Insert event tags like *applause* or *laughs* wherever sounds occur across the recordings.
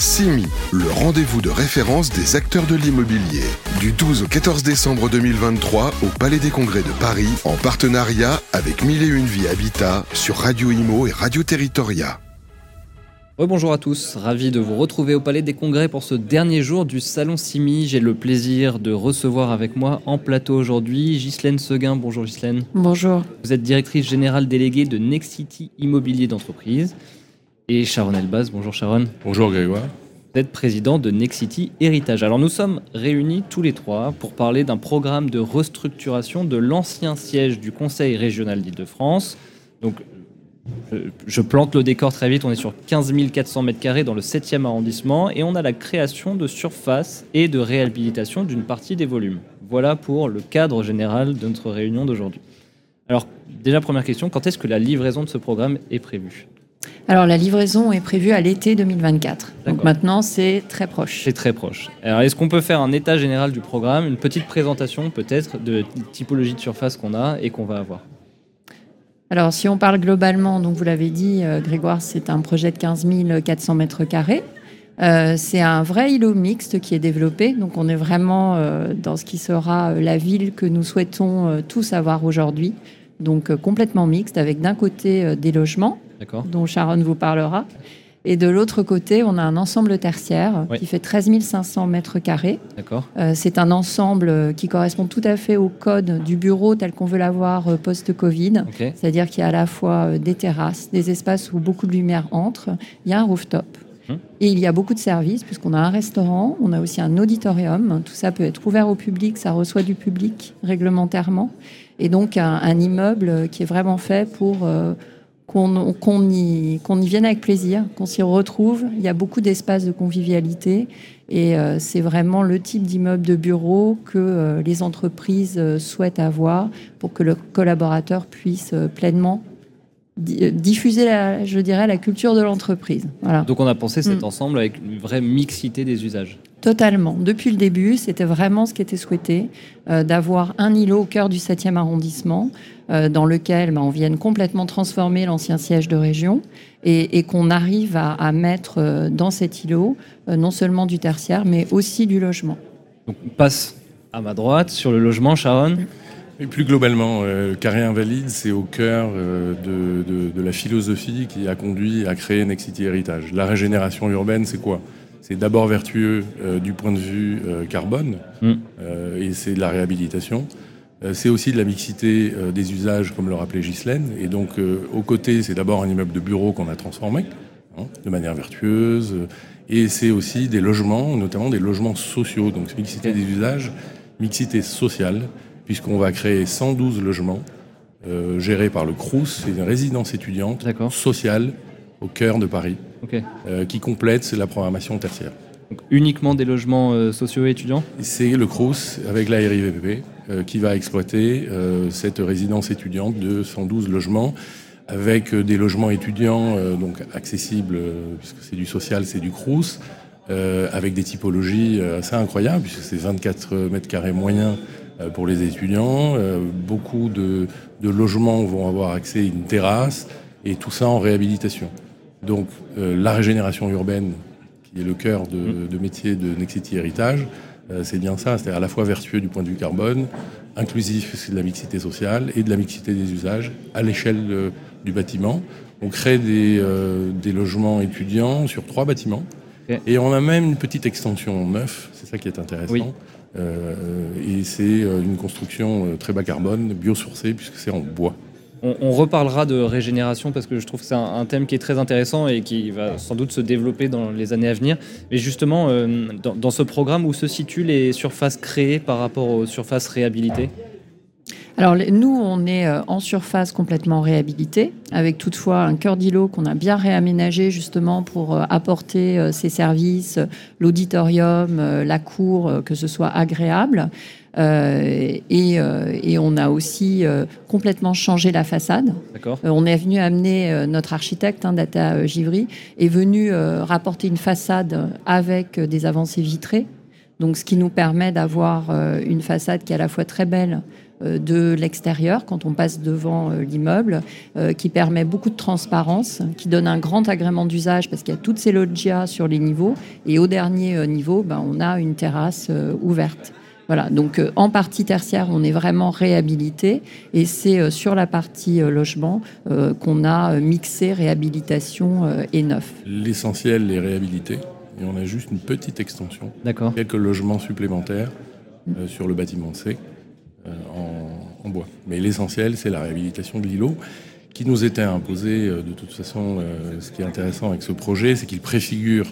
CIMI, le rendez-vous de référence des acteurs de l'immobilier. Du 12 au 14 décembre 2023 au Palais des Congrès de Paris, en partenariat avec Mille et Une Vie Habitat sur Radio Imo et Radio Territoria. Bonjour à tous, ravi de vous retrouver au Palais des Congrès pour ce dernier jour du Salon Simi. J'ai le plaisir de recevoir avec moi en plateau aujourd'hui Ghislaine Seguin. Bonjour Ghislaine. Bonjour. Vous êtes directrice générale déléguée de Nexity Immobilier d'entreprise. Et Sharon Elbaz. Bonjour Sharon. Bonjour Grégoire. Vous êtes président de Nexity Héritage. Alors nous sommes réunis tous les trois pour parler d'un programme de restructuration de l'ancien siège du Conseil régional d'Île-de-France. Donc je plante le décor très vite. On est sur 15 400 m2 dans le 7e arrondissement et on a la création de surface et de réhabilitation d'une partie des volumes. Voilà pour le cadre général de notre réunion d'aujourd'hui. Alors, déjà, première question quand est-ce que la livraison de ce programme est prévue? Alors la livraison est prévue à l'été 2024. Donc maintenant c'est très proche. C'est très proche. Alors est-ce qu'on peut faire un état général du programme, une petite présentation peut-être de typologie de surface qu'on a et qu'on va avoir? Alors, si on parle globalement, donc vous l'avez dit, euh, Grégoire, c'est un projet de 15 400 mètres carrés. Euh, c'est un vrai îlot mixte qui est développé. Donc, on est vraiment euh, dans ce qui sera la ville que nous souhaitons tous avoir aujourd'hui. Donc, complètement mixte, avec d'un côté des logements, dont Sharon vous parlera, et de l'autre côté, on a un ensemble tertiaire qui fait 13 500 mètres carrés. Euh, c'est un ensemble qui correspond tout à fait au code du bureau tel qu'on veut l'avoir euh, post-Covid. C'est-à-dire qu'il y a à la fois euh, des terrasses, des espaces où beaucoup de lumière entre, il y a un rooftop. Hum. Et il y a beaucoup de services, puisqu'on a un restaurant, on a aussi un auditorium. Tout ça peut être ouvert au public, ça reçoit du public réglementairement. Et donc un, immeuble qui est vraiment fait pour qu'on y, y, vienne avec plaisir, qu'on s'y retrouve. Il y a beaucoup d'espaces de convivialité et euh, c'est vraiment le type d'immeuble de bureau que euh, les entreprises euh, souhaitent avoir pour que le collaborateur puisse pleinement diffuser, la, je dirais, la culture de l'entreprise. Voilà. Donc on a pensé cet mm. ensemble avec une vraie mixité des usages. Totalement. Depuis le début, c'était vraiment ce qui était souhaité, d'avoir un îlot au cœur du 7e arrondissement, euh, dans lequel ben, on vienne complètement transformer l'ancien siège de région et, qu'on arrive à, mettre euh, dans cet îlot euh, non seulement du tertiaire, mais aussi du logement. Donc on passe à ma droite sur le logement, Sharon. Et plus globalement, Carré Invalide, c'est au cœur de, la philosophie qui a conduit à créer Nexity Héritage. La régénération urbaine, c'est quoi? C'est d'abord vertueux du point de vue carbone, mm. et c'est de la réhabilitation. Euh, c'est aussi de la mixité euh, des usages, comme le rappelait Ghislaine. Et donc, euh, aux côtés, c'est d'abord un immeuble de bureau qu'on a transformé hein, de manière vertueuse. Et c'est aussi des logements, notamment des logements sociaux. Donc, mixité des usages, mixité sociale, puisqu'on va créer 112 logements gérés par le CRUS. C'est une résidence étudiante sociale au cœur de Paris, qui complète la programmation tertiaire. Donc, uniquement des logements sociaux et étudiants? C'est le CRUS avec la RIVPP. Euh, qui va exploiter euh, cette résidence étudiante de 112 logements avec euh, des logements étudiants donc accessibles puisque c'est du social, c'est du crous, avec des typologies assez incroyables puisque c'est 24 mètres carrés moyens pour les étudiants. beaucoup de, logements vont avoir accès à une terrasse et tout ça en réhabilitation. Donc la régénération urbaine, qui est le cœur de, de métier de Nexity Héritage, euh, c'est bien ça, c'est à la fois vertueux du point de vue carbone, inclusif, c'est de la mixité sociale et de la mixité des usages à l'échelle euh, du bâtiment. On crée euh, des, logements étudiants sur trois bâtiments. Et on a même une petite extension neuf, c'est ça qui est intéressant. et c'est une construction très bas carbone, biosourcée, puisque c'est en bois. On, reparlera de régénération parce que je trouve que c'est un, thème qui est très intéressant et qui va sans doute se développer dans les années à venir. Mais justement, euh, dans, ce programme, où se situent les surfaces créées par rapport aux surfaces réhabilitées? Alors nous, on est euh, en surface complètement réhabilitée, avec toutefois un cœur d'îlot qu'on a bien réaménagé justement pour euh, apporter ces services, l'auditorium, la cour, que ce soit agréable. Euh, euh, et, on a aussi euh, complètement changé la façade. on est venu amener notre architecte, hein, Data Givry, est venu rapporter une façade avec des avancées vitrées. Donc, ce qui nous permet d'avoir une façade qui est à la fois très belle, euh, de l'extérieur quand on passe devant l'immeuble, euh, qui permet beaucoup de transparence, qui donne un grand agrément d'usage parce qu'il y a toutes ces loggias sur les niveaux. Et au dernier niveau, ben, on a une terrasse ouverte. Voilà, donc en partie tertiaire, on est vraiment réhabilité et c'est sur la partie logement qu'on a mixé réhabilitation et neuf. L'essentiel est réhabilité et on a juste une petite extension. D'accord. Quelques logements supplémentaires sur le bâtiment C. Euh, en, bois. Mais l'essentiel, c'est la réhabilitation de l'îlot qui nous était imposé euh, de toute façon. Euh, ce qui est intéressant avec ce projet, c'est qu'il préfigure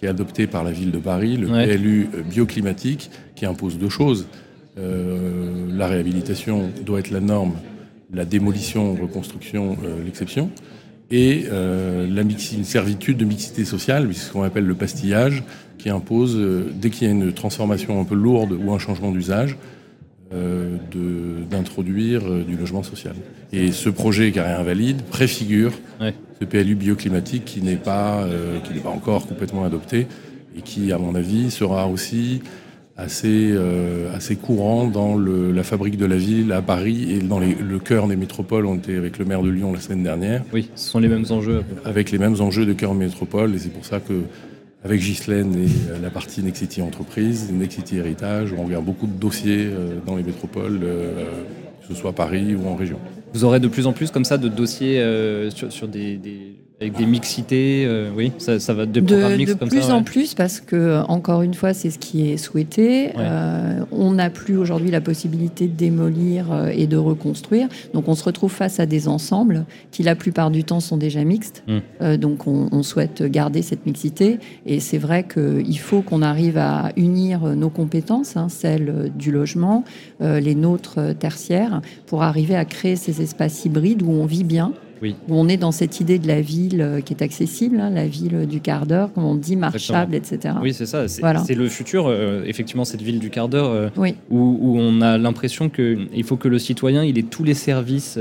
qui est adopté par la ville de Paris, le PLU bioclimatique, qui impose deux choses. la réhabilitation doit être la norme, la démolition, reconstruction, l'exception et la une servitude de mixité sociale, ce qu'on appelle le pastillage, qui impose, dès qu'il y a une transformation un peu lourde ou un changement d'usage, euh, d'introduire euh, du logement social. Et ce projet carré invalide préfigure ce PLU bioclimatique qui n'est pas, euh, qui n'est pas encore complètement adopté et qui, à mon avis, sera aussi assez, assez courant dans le, la fabrique de la ville à Paris et dans les, le cœur des métropoles. On était avec le maire de Lyon la semaine dernière. Oui, ce sont les mêmes enjeux. Avec les mêmes enjeux de cœur métropole et c'est pour ça que avec Ghislaine et euh, la partie Nexity Entreprise, Nexity Héritage, on regarde beaucoup de dossiers euh, dans les métropoles, euh, ce soit Paris ou en région. Vous aurez de plus en plus comme ça de dossiers sur, des avec des mixités, euh, oui, ça, va de, de plus en plus parce que encore une fois, c'est ce qui est souhaité. Euh, on n'a plus aujourd'hui la possibilité de démolir euh, et de reconstruire, donc on se retrouve face à des ensembles qui la plupart du temps sont déjà mixtes. Hmm. donc on, souhaite garder cette mixité et c'est vrai qu'il faut qu'on arrive à unir nos compétences, hein, celles du logement, les nôtres tertiaires, pour arriver à créer ces espaces hybrides où on vit bien on est dans cette idée de la ville euh, qui est accessible, hein, la ville du quart d'heure, comme on dit, marchable, etc. Oui, c'est ça. C'est le futur, euh, effectivement, cette ville du quart d'heure, euh, où, on a l'impression qu'il faut que le citoyen, il ait tous les services,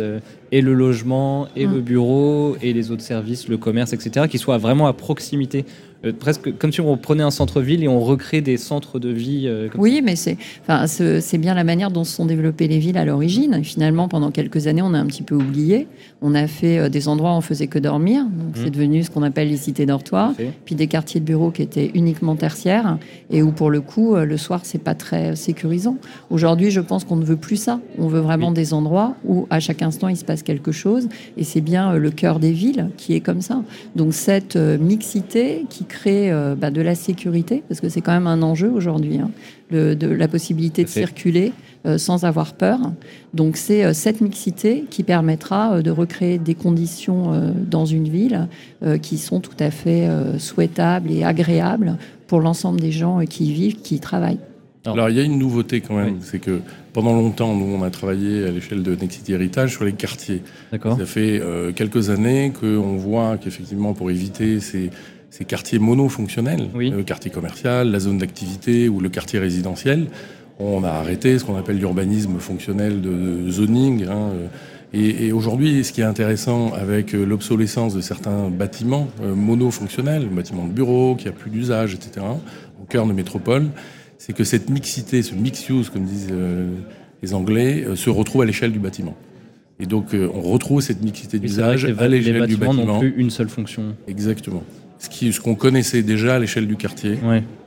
et le logement, et le mm. bureau, et les autres services, le commerce, etc., qui soient vraiment à proximité. Euh, presque comme si on prenait un centre-ville et on recrée des centres de vie. Euh, oui, mais c'est, enfin, c'est bien la manière dont se sont développées les villes à l'origine. Finalement, pendant quelques années, on a un petit peu oublié. On a fait euh, des endroits où on faisait que dormir. Donc, mmh. c'est devenu ce qu'on appelle les cités dortoirs. Puis des quartiers de bureaux qui étaient uniquement tertiaires et où, pour le coup, le soir, c'est pas très sécurisant. Aujourd'hui, je pense qu'on ne veut plus ça. On veut vraiment des endroits où, à chaque instant, il se passe quelque chose. Et c'est bien le cœur des villes qui est comme ça. Donc, cette mixité qui créer euh, bah, de la sécurité, parce que c'est quand même un enjeu aujourd'hui, hein, de la possibilité de circuler euh, sans avoir peur. Donc c'est euh, cette mixité qui permettra de recréer des conditions dans une ville qui sont tout à fait souhaitables et agréables pour l'ensemble des gens qui y vivent, qui y travaillent. Alors, il y a une nouveauté quand même, c'est que pendant longtemps, nous, on a travaillé à l'échelle de Nexity Heritage sur les quartiers. Ça fait quelques années qu'on voit qu'effectivement, pour éviter ces, ces quartiers monofonctionnels, le quartier commercial, la zone d'activité ou le quartier résidentiel. On a arrêté ce qu'on appelle l'urbanisme fonctionnel de zoning. Hein, et, aujourd'hui, ce qui est intéressant avec euh, l'obsolescence de certains bâtiments euh, monofonctionnels, bâtiments de bureaux qui a plus d'usage, etc., au cœur de métropole, c'est que cette mixité, ce mix use, comme disent euh, les Anglais, se retrouve à l'échelle du bâtiment. Et donc, on retrouve cette mixité d'usage à l'échelle du bâtiment. Les n'ont plus une seule fonction. Exactement ce qu'on connaissait déjà à l'échelle du quartier.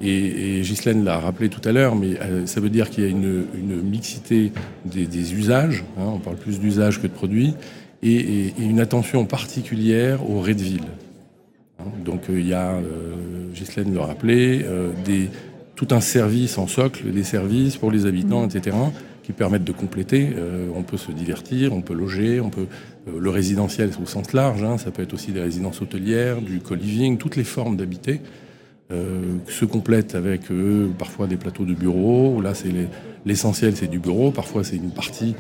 Et, et Ghislaine l'a rappelé tout à l'heure, mais euh, ça veut dire qu'il y a une, mixité des, usages, hein, on parle plus d'usages que de produits, et, une attention particulière aux raies de ville. Hein, donc euh, il y a, euh, Ghislaine l'a rappelé, des, tout un service en socle, des services pour les habitants, mmh. etc qui permettent de compléter. Euh, on peut se divertir, on peut loger, on peut euh, le résidentiel au sens large. Hein, ça peut être aussi des résidences hôtelières, du co-living, toutes les formes d'habiter euh, se complètent avec parfois des plateaux de bureaux. Là, c'est l'essentiel, c'est du bureau. Parfois, c'est une partie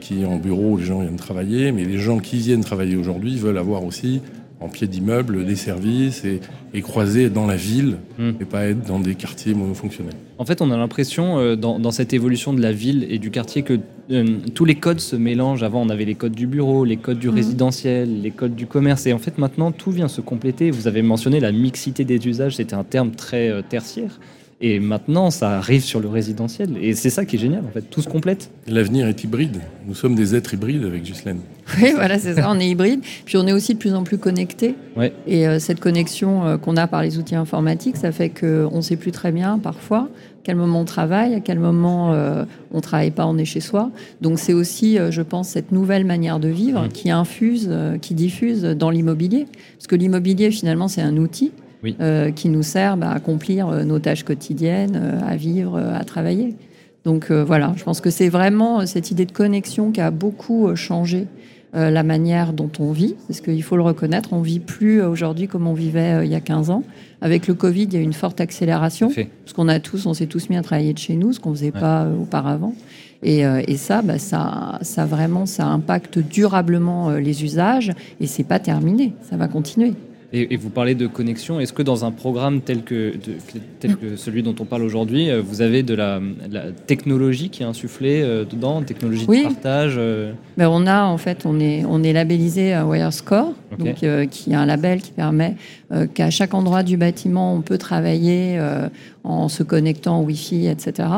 qui est en bureau où les gens viennent travailler. Mais les gens qui viennent travailler aujourd'hui veulent avoir aussi en pied d'immeuble des services et, croiser dans la ville hmm. et pas être dans des quartiers monofonctionnels. En fait, on a l'impression euh, dans, cette évolution de la ville et du quartier que euh, tous les codes se mélangent. Avant, on avait les codes du bureau, les codes du hmm. résidentiel, les codes du commerce. Et en fait, maintenant, tout vient se compléter. Vous avez mentionné la mixité des usages, c'était un terme très euh, tertiaire. Et maintenant, ça arrive sur le résidentiel. Et c'est ça qui est génial, en fait. Tout se complète. L'avenir est hybride. Nous sommes des êtres hybrides avec Ghislaine. *laughs* Oui, voilà, c'est ça, on est hybride. Puis on est aussi de plus en plus connectés. Ouais. Et euh, cette connexion euh, qu'on a par les outils informatiques, ça fait qu'on ne sait plus très bien, parfois, à quel moment on travaille, à quel moment euh, on ne travaille pas, on est chez soi. Donc c'est aussi, euh, je pense, cette nouvelle manière de vivre Mmh. qui infuse, euh, qui diffuse dans l'immobilier. Parce que l'immobilier, finalement, c'est un outil. Oui. euh, qui nous bah, à accomplir euh, nos tâches quotidiennes, euh, à vivre, à travailler. Donc voilà, je pense que c'est vraiment cette idée de connexion qui a beaucoup changé la manière dont on vit, parce qu'il faut le reconnaître, on vit plus aujourd'hui comme on vivait il y a 15 ans. Avec le Covid, il y a eu une forte accélération, parce qu'on a tous, on s'est tous mis à travailler de chez nous, ce qu'on faisait Ouais. pas auparavant. Et, et ça, bah, ça, ça vraiment, ça impacte durablement les usages, et c'est pas terminé, ça va continuer. Et, et vous parlez de connexion. Est-ce que dans un programme tel que, de- tel que celui dont on parle aujourd'hui, euh, vous avez de la, de la technologie qui est insufflée euh, dedans, technologie Oui. de partage euh, Ben, on a en fait, on est, on est labellisé à Wirescore, donc euh, qui est un label qui permet euh, qu'à chaque endroit du bâtiment, on peut travailler euh, en se connectant au Wi-Fi, etc.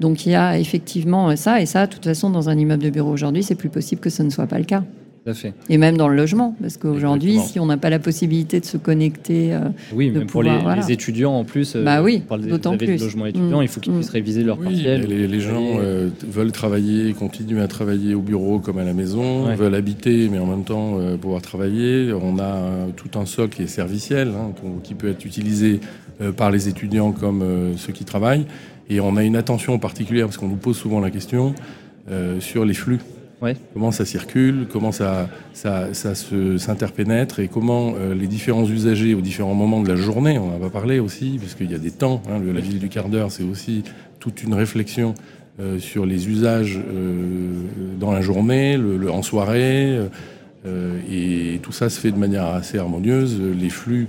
Donc il y a effectivement euh, ça, et ça, de toute façon, dans un immeuble de bureau aujourd'hui, c'est plus possible que ce ne soit pas le cas. Tout à fait. Et même dans le logement, parce qu'aujourd'hui, si on n'a pas la possibilité de se connecter, euh, Oui, de même pour pouvoir, les, voilà. les étudiants en plus. euh, Bah oui, on parle des- d'autant plus. logements étudiants, Mm. il faut qu'ils Mm. puissent réviser leur Oui, partiel. les, les gens euh, veulent travailler, continuer à travailler au bureau comme à la maison, Ouais. veulent habiter, mais en même temps euh, pouvoir travailler. On a tout un socle qui est serviciel, hein, qui peut être utilisé euh, par les étudiants comme euh, ceux qui travaillent. Et on a une attention particulière, parce qu'on nous pose souvent la question, euh, sur les flux. Comment ça circule, comment ça, ça, ça s'interpénètre et comment euh, les différents usagers aux différents moments de la journée, on en va parler aussi, parce qu'il y a des temps, hein, le- la ville du quart d'heure, c'est aussi toute une réflexion euh, sur les usages euh, dans la journée, le, le- en soirée, et tout ça se fait de manière assez harmonieuse. Les flux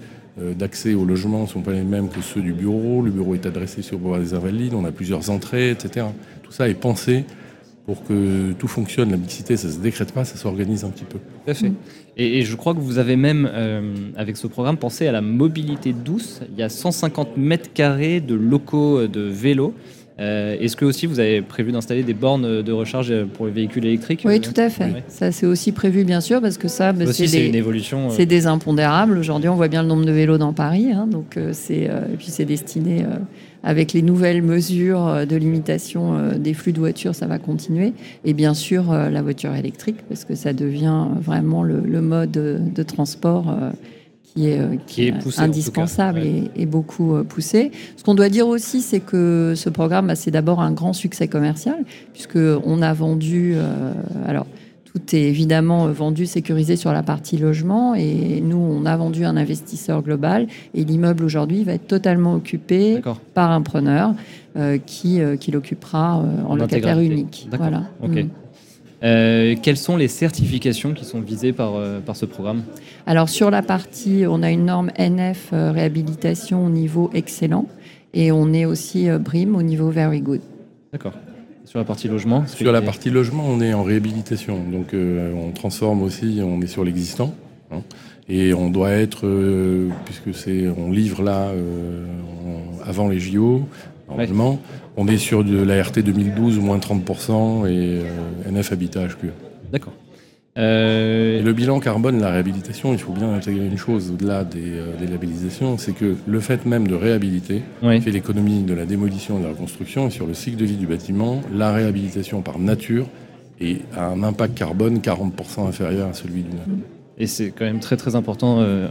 d'accès au logement ne sont pas les mêmes que ceux du bureau. Le bureau est adressé sur Boulevard des Invalides, on a plusieurs entrées, etc. Tout ça est pensé pour que tout fonctionne. La mixité, ça se décrète pas, ça s'organise un petit peu. Tout à fait. Et, et je crois que vous avez même, euh, avec ce programme, pensé à la mobilité douce. Il y a 150 mètres carrés de locaux euh, de vélo. Euh, Est-ce que aussi vous avez prévu d'installer des bornes de recharge pour les véhicules électriques oui, tout à fait. ouais. Ça, c'est aussi prévu, bien sûr, parce que ça, bah, c'est une évolution. euh, C'est des impondérables. Aujourd'hui, on voit bien le nombre de vélos dans Paris. hein, donc, euh, c'est, euh, et puis, c'est destiné, euh, avec les nouvelles mesures euh, de limitation euh, des flux de voitures, ça va continuer. Et bien sûr, euh, la voiture électrique, parce que ça devient vraiment le, le mode de, transport qui est, Qui poussé, indispensable Ouais. et, et beaucoup poussé. Ce qu'on doit dire aussi, c'est que ce programme, bah, c'est d'abord un grand succès commercial, puisqu'on a vendu. euh, alors, tout est évidemment euh, vendu, sécurisé sur la partie logement. Et nous, on a vendu un investisseur global. Et l'immeuble aujourd'hui va être totalement occupé par un preneur euh, qui, euh, qui l'occupera euh, en, locataire unique. Voilà. Mm. Euh, quelles sont les certifications qui sont visées par, euh, par ce programme? Alors, sur la partie, on a une norme NF euh, réhabilitation au niveau excellent. Et on est aussi BRIM au niveau very good. D'accord. Sur la partie logement Sur la partie logement, on est en réhabilitation. Donc euh, on transforme aussi, on est sur l'existant. hein. et on doit être, euh, puisque c'est, on livre là euh, avant les JO, normalement. On est sur de la RT 2012, moins 30%, et NF Habitat HQE. D'accord. Euh, le bilan carbone, la réhabilitation, il faut bien intégrer une chose au-delà des, euh, des labellisations, c'est que le fait même de réhabiliter oui. fait l'économie de la démolition et de la reconstruction, et sur le cycle de vie du bâtiment, la réhabilitation par nature et a un impact carbone 40% inférieur à celui du neuf. Et c'est quand même très très important euh,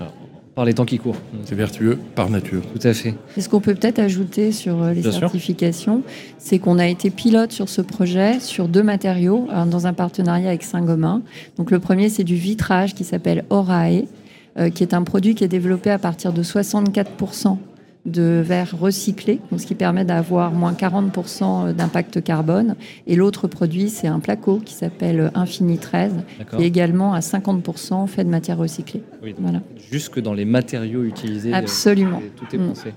par les temps qui courent. C'est vertueux par nature. Tout à fait. Et ce qu'on peut peut-être ajouter sur euh, les Bien certifications, c'est qu'on a été pilote sur ce projet sur deux matériaux euh, dans un partenariat avec Saint-Gobain. Donc le premier, c'est du vitrage qui s'appelle Orae, euh, qui est un produit qui est développé à partir de 64% de verre recyclé, donc ce qui permet d'avoir moins 40% d'impact carbone. Et l'autre produit, c'est un placo qui s'appelle Infini 13, D'accord. qui est également à 50% fait de matière recyclée. Oui, donc Voilà. Jusque dans les matériaux utilisés. euh, Absolument. tout est- Mm. pensé.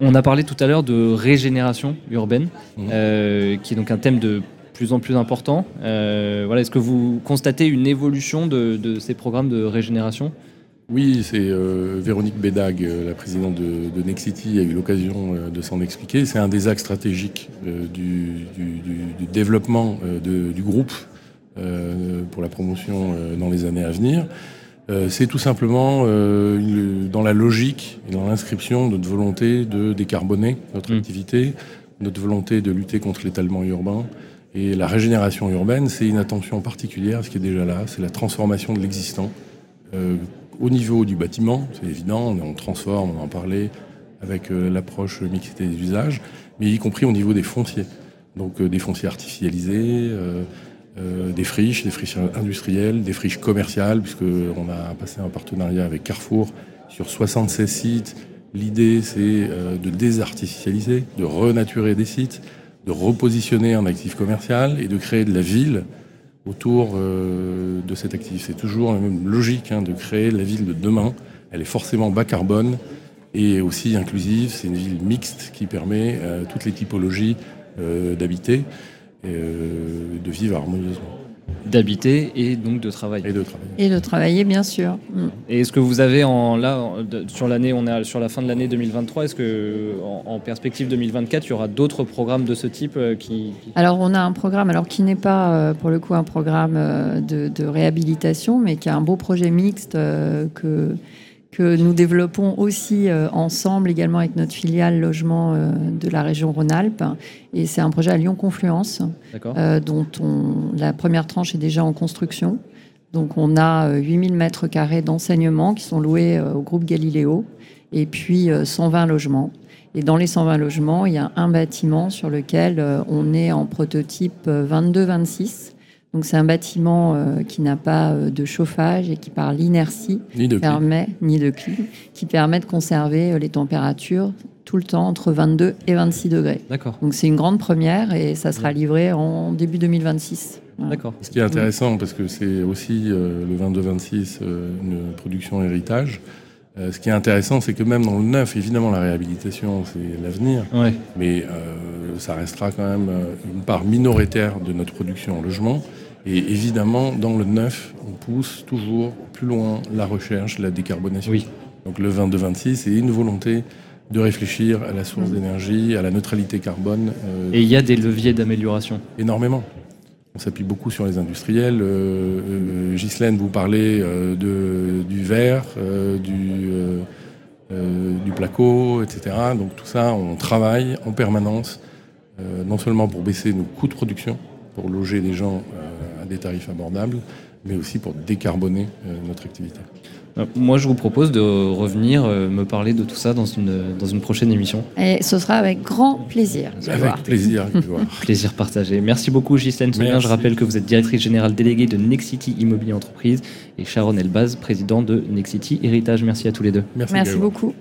On a parlé tout à l'heure de régénération urbaine, Mhm. euh, qui est donc un thème de plus en plus important. Euh, voilà, Est-ce que vous constatez une évolution de, de ces programmes de régénération? Oui, c'est euh, Véronique Bédag, euh, la présidente de, de Nexity, a eu l'occasion euh, de s'en expliquer. C'est un des axes stratégiques du, du, du, développement du groupe pour la promotion dans les années à venir. c'est tout simplement dans la logique et dans l'inscription de notre volonté de décarboner notre mmh. activité, notre volonté de lutter contre l'étalement urbain. Et la régénération urbaine, c'est une attention particulière à ce qui est déjà là, c'est la transformation de l'existant au niveau du bâtiment, c'est évident, on transforme, on en parlait, avec euh, l'approche mixité des usages, mais y compris au niveau des fonciers. Donc euh, des fonciers artificialisés, euh, des friches, des friches industrielles, des friches commerciales, puisqu'on a passé un partenariat avec Carrefour sur 76 sites. L'idée, c'est de désartificialiser, de renaturer des sites, de repositionner un actif commercial et de créer de la ville autour euh, de cet actif. C'est toujours la même logique hein, de créer la ville de demain. Elle est forcément bas carbone et aussi inclusive. C'est une ville mixte qui permet à toutes les typologies euh, d'habiter et euh, de vivre harmonieusement d'habiter et donc de travailler. Et de travailler. Et de travailler, bien sûr. Mm. Et est-ce que vous avez en là sur l'année, on est sur la fin de l'année 2023, est-ce que en, perspective 2024, il y aura d'autres programmes de ce type euh, qui, Alors on a un programme, alors qui n'est pas euh, pour le coup un programme euh, de, de, réhabilitation, mais qui a un beau projet mixte que que nous développons aussi euh, ensemble, également avec notre filiale logement euh, de la région Rhône-Alpes. Et c'est un projet à Lyon Confluence, euh, dont on, la première tranche est déjà en construction. Donc on a 8000 mètres carrés d'enseignement qui sont loués au groupe Galiléo, et puis 120 logements. Et dans les 120 logements, il y a un bâtiment sur lequel on est en prototype 22-26 donc c'est un bâtiment euh, qui n'a pas euh, de chauffage et qui par l'inertie permet ni de clim, qui permet de conserver euh, les températures tout le temps entre 22 et 26 degrés. D'accord. Donc c'est une grande première et ça sera livré en début 2026. D'accord. Ce qui est intéressant parce que c'est aussi le 22-26 une production héritage. ce qui est intéressant, c'est que même dans le neuf, évidemment, la réhabilitation, c'est l'avenir. Ouais. Mais ça restera quand même une part minoritaire de notre production en logement. Et évidemment, dans le neuf, on pousse toujours plus loin la recherche, la décarbonation. Oui. Donc le 22-26, c'est une volonté de réfléchir à la source mmh. d'énergie, à la neutralité carbone. Euh, Et il y a des leviers d'amélioration Énormément. On s'appuie beaucoup sur les industriels. Euh, euh Ghislaine, vous parlez euh, de, du verre, du, du placo, etc. Donc tout ça, on travaille en permanence, non seulement pour baisser nos coûts de production, pour loger les gens des tarifs abordables, mais aussi pour décarboner euh, notre activité. Euh, moi, je vous propose de revenir euh, me parler de tout ça dans une, dans une prochaine émission. Et ce sera avec grand plaisir. Avec plaisir. *laughs* plaisir partagé. Merci beaucoup, Ghislaine Je rappelle que vous êtes directrice générale déléguée de Nexity Immobilier Entreprise et Sharon Elbaz, président de Nexity Héritage. Merci à tous les deux. Merci, Merci beaucoup.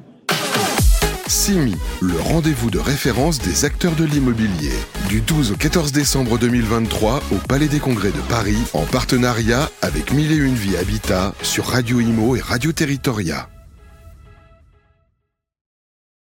CIMI, le rendez-vous de référence des acteurs de l'immobilier. Du 12 au 14 décembre 2023 au Palais des Congrès de Paris, en partenariat avec Mille et Une Vie Habitat sur Radio Imo et Radio Territoria.